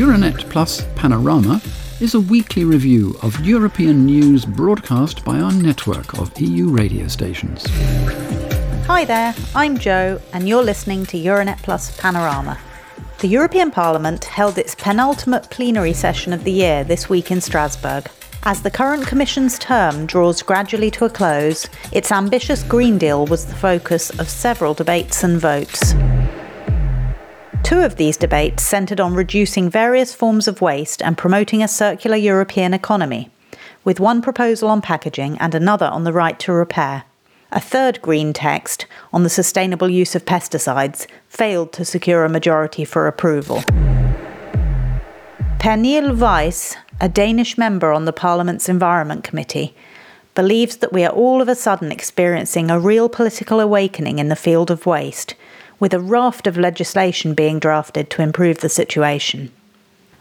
Euranet Plus Panorama is a weekly review of European news broadcast by our network of EU radio stations. Hi there, I'm Jo, and you're listening to Euranet Plus Panorama. The European Parliament held its penultimate plenary session of the year this week in Strasbourg. As the current Commission's term draws gradually to a close, its ambitious Green Deal was the focus of several debates and votes. Two of these debates centred on reducing various forms of waste and promoting a circular European economy, with one proposal on packaging and another on the right to repair. A third green text on the sustainable use of pesticides failed to secure a majority for approval. Pernille Weiss, a Danish member on the Parliament's Environment Committee, believes that we are all of a sudden experiencing a real political awakening in the field of waste with a raft of legislation being drafted to improve the situation.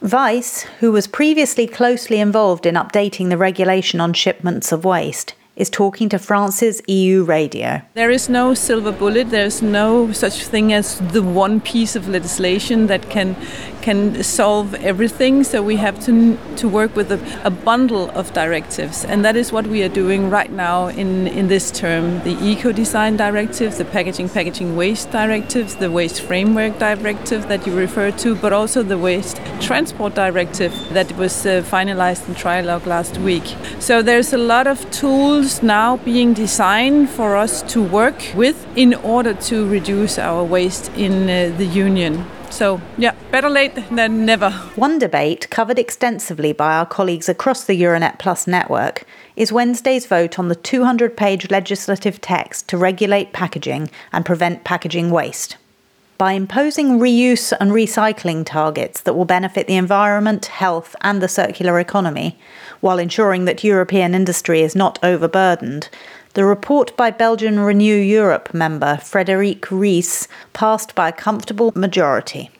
Weiss, who was previously closely involved in updating the regulation on shipments of waste, is talking to France's EU radio. There is no silver bullet. There's no such thing as the one piece of legislation that can can solve everything. So we have to to work with a, a bundle of directives, and that is what we are doing right now in in this term: the eco design directive, the packaging packaging waste directives, the waste framework directive that you referred to, but also the waste transport directive that was uh, finalized in trilogue last week. So there's a lot of tools now being designed for us to work with in order to reduce our waste in uh, the union. So, yeah, better late than never. One debate covered extensively by our colleagues across the Euranet Plus network is Wednesday's vote on the 200 page legislative text to regulate packaging and prevent packaging waste. By imposing reuse and recycling targets that will benefit the environment, health, and the circular economy, while ensuring that European industry is not overburdened, the report by Belgian Renew Europe member Frédérique Ries passed by a comfortable majority.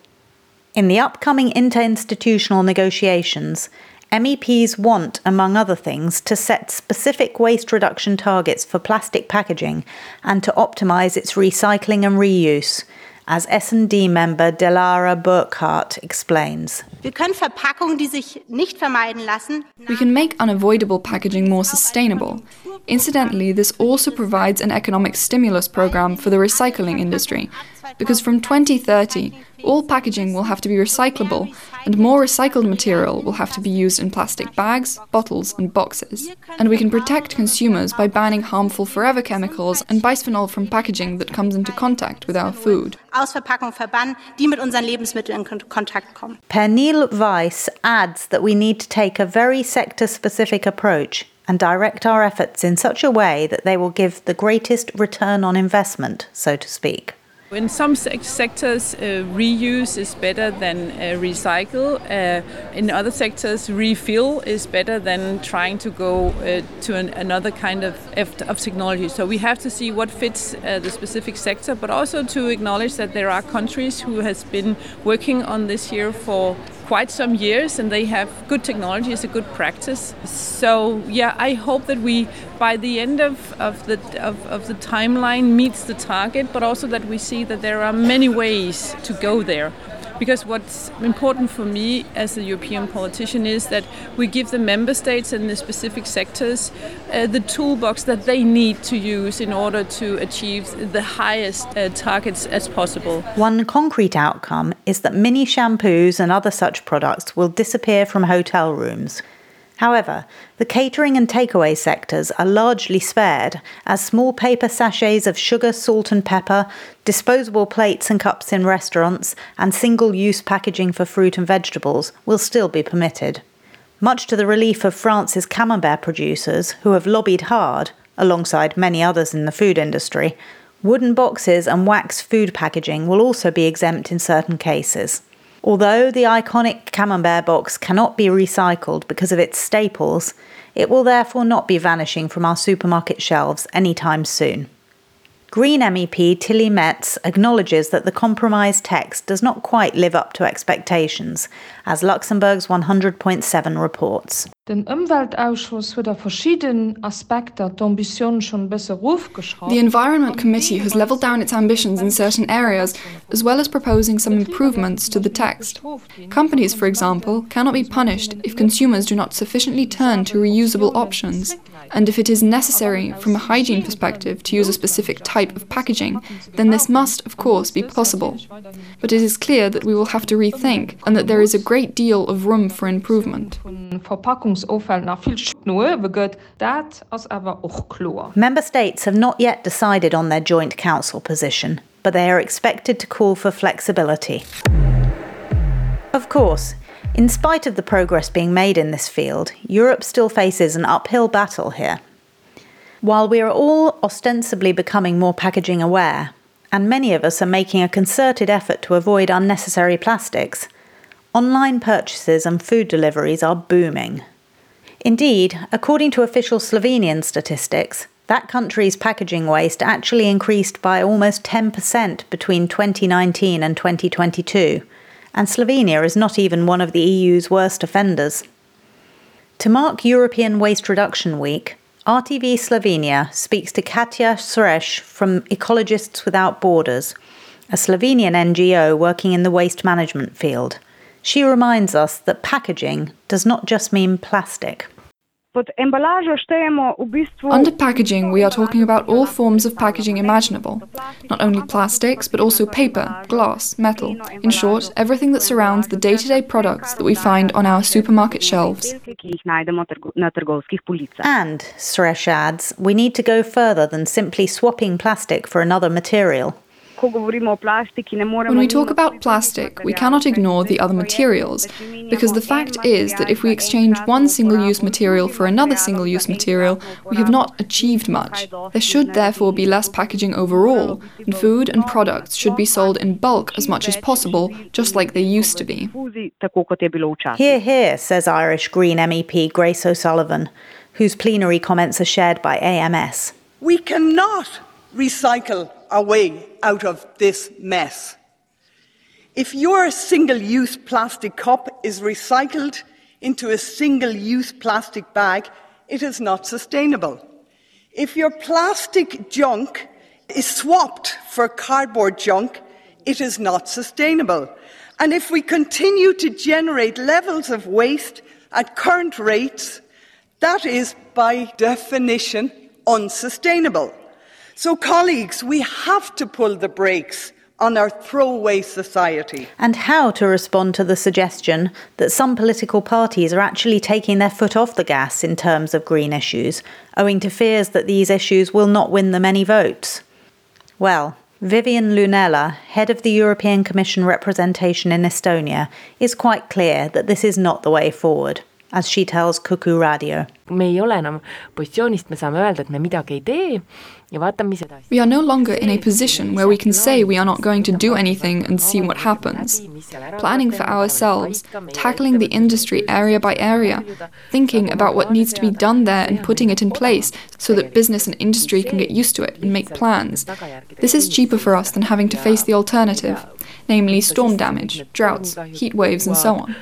In the upcoming interinstitutional negotiations, MEPs want, among other things, to set specific waste reduction targets for plastic packaging and to optimise its recycling and reuse, as S&D member Delara Burkhardt explains. We can make unavoidable packaging more sustainable. Incidentally, this also provides an economic stimulus program for the recycling industry, because from 2030, all packaging will have to be recyclable, and more recycled material will have to be used in plastic bags, bottles, and boxes. And we can protect consumers by banning harmful forever chemicals and bisphenol from packaging that comes into contact with our food. Pernille Weiss adds that we need to take a very sector specific approach and direct our efforts in such a way that they will give the greatest return on investment, so to speak. In some se- sectors, uh, reuse is better than uh, recycle. Uh, in other sectors, refill is better than trying to go uh, to an, another kind of, of technology. So we have to see what fits uh, the specific sector, but also to acknowledge that there are countries who has been working on this here for quite some years and they have good technology as a good practice. So yeah, I hope that we by the end of, of the of, of the timeline meets the target, but also that we see that there are many ways to go there. Because what's important for me as a European politician is that we give the member states and the specific sectors uh, the toolbox that they need to use in order to achieve the highest uh, targets as possible. One concrete outcome is that mini shampoos and other such products will disappear from hotel rooms. However, the catering and takeaway sectors are largely spared, as small paper sachets of sugar, salt, and pepper, disposable plates and cups in restaurants, and single use packaging for fruit and vegetables will still be permitted. Much to the relief of France's camembert producers, who have lobbied hard, alongside many others in the food industry, wooden boxes and wax food packaging will also be exempt in certain cases. Although the iconic Camembert box cannot be recycled because of its staples, it will therefore not be vanishing from our supermarket shelves anytime soon. Green MEP Tilly Metz acknowledges that the compromise text does not quite live up to expectations, as Luxembourg's 100.7 reports. Den Umweltausschuss huet verschieden Aspekte d'Ambition schon besser The Environment Committee has leveled down its ambitions in certain areas, as well as proposing some improvements to the text. Companies, for example, cannot be punished if consumers do not sufficiently turn to reusable options. And if it is necessary from a hygiene perspective to use a specific type of packaging, then this must, of course, be possible. But it is clear that we will have to rethink and that there is a great deal of room for improvement. Member states have not yet decided on their joint council position, but they are expected to call for flexibility. Of course, in spite of the progress being made in this field, Europe still faces an uphill battle here. While we are all ostensibly becoming more packaging aware, and many of us are making a concerted effort to avoid unnecessary plastics, online purchases and food deliveries are booming. Indeed, according to official Slovenian statistics, that country's packaging waste actually increased by almost 10% between 2019 and 2022 and Slovenia is not even one of the EU's worst offenders. To mark European Waste Reduction Week, RTV Slovenia speaks to Katja Sreš from Ecologists Without Borders, a Slovenian NGO working in the waste management field. She reminds us that packaging does not just mean plastic. Under packaging, we are talking about all forms of packaging imaginable. Not only plastics, but also paper, glass, metal. In short, everything that surrounds the day to day products that we find on our supermarket shelves. And, Sreš adds, we need to go further than simply swapping plastic for another material. When we talk about plastic, we cannot ignore the other materials, because the fact is that if we exchange one single use material for another single use material, we have not achieved much. There should therefore be less packaging overall, and food and products should be sold in bulk as much as possible, just like they used to be. Here, here, says Irish Green MEP Grace O'Sullivan, whose plenary comments are shared by AMS. We cannot recycle our way out of this mess. If your single use plastic cup is recycled into a single use plastic bag, it is not sustainable. If your plastic junk is swapped for cardboard junk, it is not sustainable. And if we continue to generate levels of waste at current rates, that is by definition unsustainable. So, colleagues, we have to pull the brakes on our throwaway society. And how to respond to the suggestion that some political parties are actually taking their foot off the gas in terms of green issues, owing to fears that these issues will not win them any votes. Well, Vivian Loonela, head of the European Commission representation in Estonia, is quite clear that this is not the way forward, as she tells Kuku Radio. me ei ole enam positsioonist, me saame öelda, et me midagi ei tee We are no longer in a position where we can say we are not going to do anything and see what happens. Planning for ourselves, tackling the industry area by area, thinking about what needs to be done there and putting it in place so that business and industry can get used to it and make plans. This is cheaper for us than having to face the alternative, namely storm damage, droughts, heat waves and so on.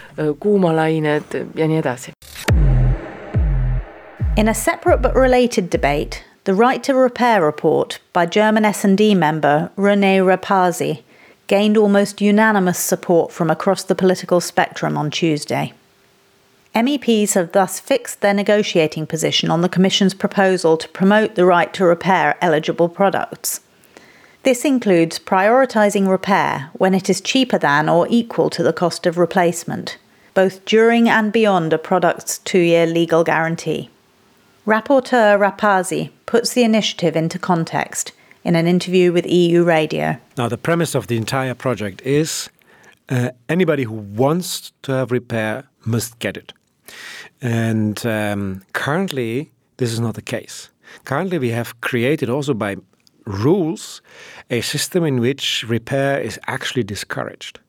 In a separate but related debate, the Right to Repair report by German S&D member René Repasi gained almost unanimous support from across the political spectrum on Tuesday. MEPs have thus fixed their negotiating position on the Commission's proposal to promote the right to repair eligible products. This includes prioritising repair when it is cheaper than or equal to the cost of replacement, both during and beyond a product's two year legal guarantee. Rapporteur Repasi puts the initiative into context in an interview with EU Radio. Now, the premise of the entire project is uh, anybody who wants to have repair must get it. And um, currently, this is not the case. Currently, we have created also by rules a system in which repair is actually discouraged.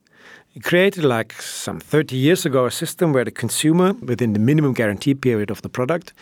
We created, like some 30 years ago, a system where the consumer, within the minimum guarantee period of the product,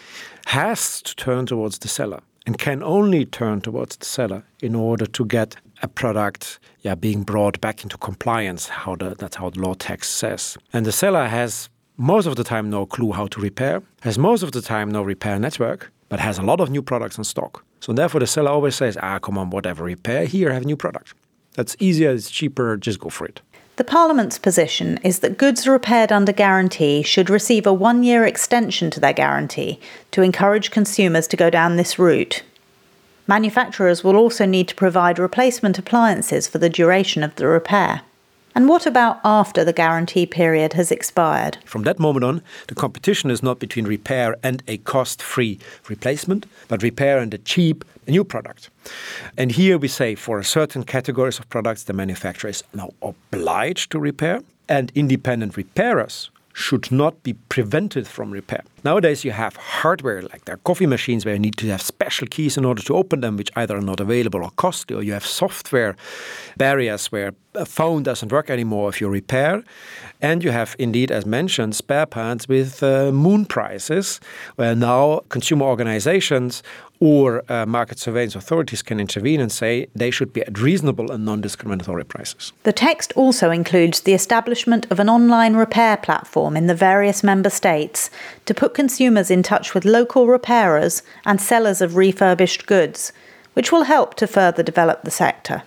has to turn towards the seller and can only turn towards the seller in order to get a product yeah, being brought back into compliance. How the, that's how the law text says. And the seller has most of the time no clue how to repair, has most of the time no repair network, but has a lot of new products in stock. So therefore the seller always says, ah, come on, whatever, repair, here, have a new product. That's easier, it's cheaper, just go for it. The Parliament's position is that goods repaired under guarantee should receive a one year extension to their guarantee to encourage consumers to go down this route. Manufacturers will also need to provide replacement appliances for the duration of the repair. And what about after the guarantee period has expired? From that moment on, the competition is not between repair and a cost free replacement, but repair and a cheap new product. And here we say for certain categories of products, the manufacturer is now obliged to repair, and independent repairers should not be prevented from repair. Nowadays, you have hardware like there are coffee machines where you need to have special keys in order to open them, which either are not available or costly, or you have software barriers where a phone doesn't work anymore if you repair. And you have, indeed, as mentioned, spare parts with uh, moon prices, where now consumer organizations or uh, market surveillance authorities can intervene and say they should be at reasonable and non discriminatory prices. The text also includes the establishment of an online repair platform in the various member states to put consumers in touch with local repairers and sellers of refurbished goods, which will help to further develop the sector.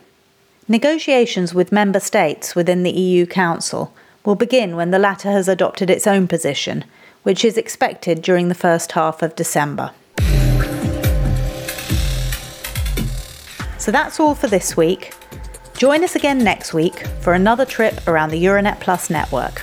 Negotiations with member states within the EU Council will begin when the latter has adopted its own position, which is expected during the first half of December. So that's all for this week. Join us again next week for another trip around the Euranet Plus network.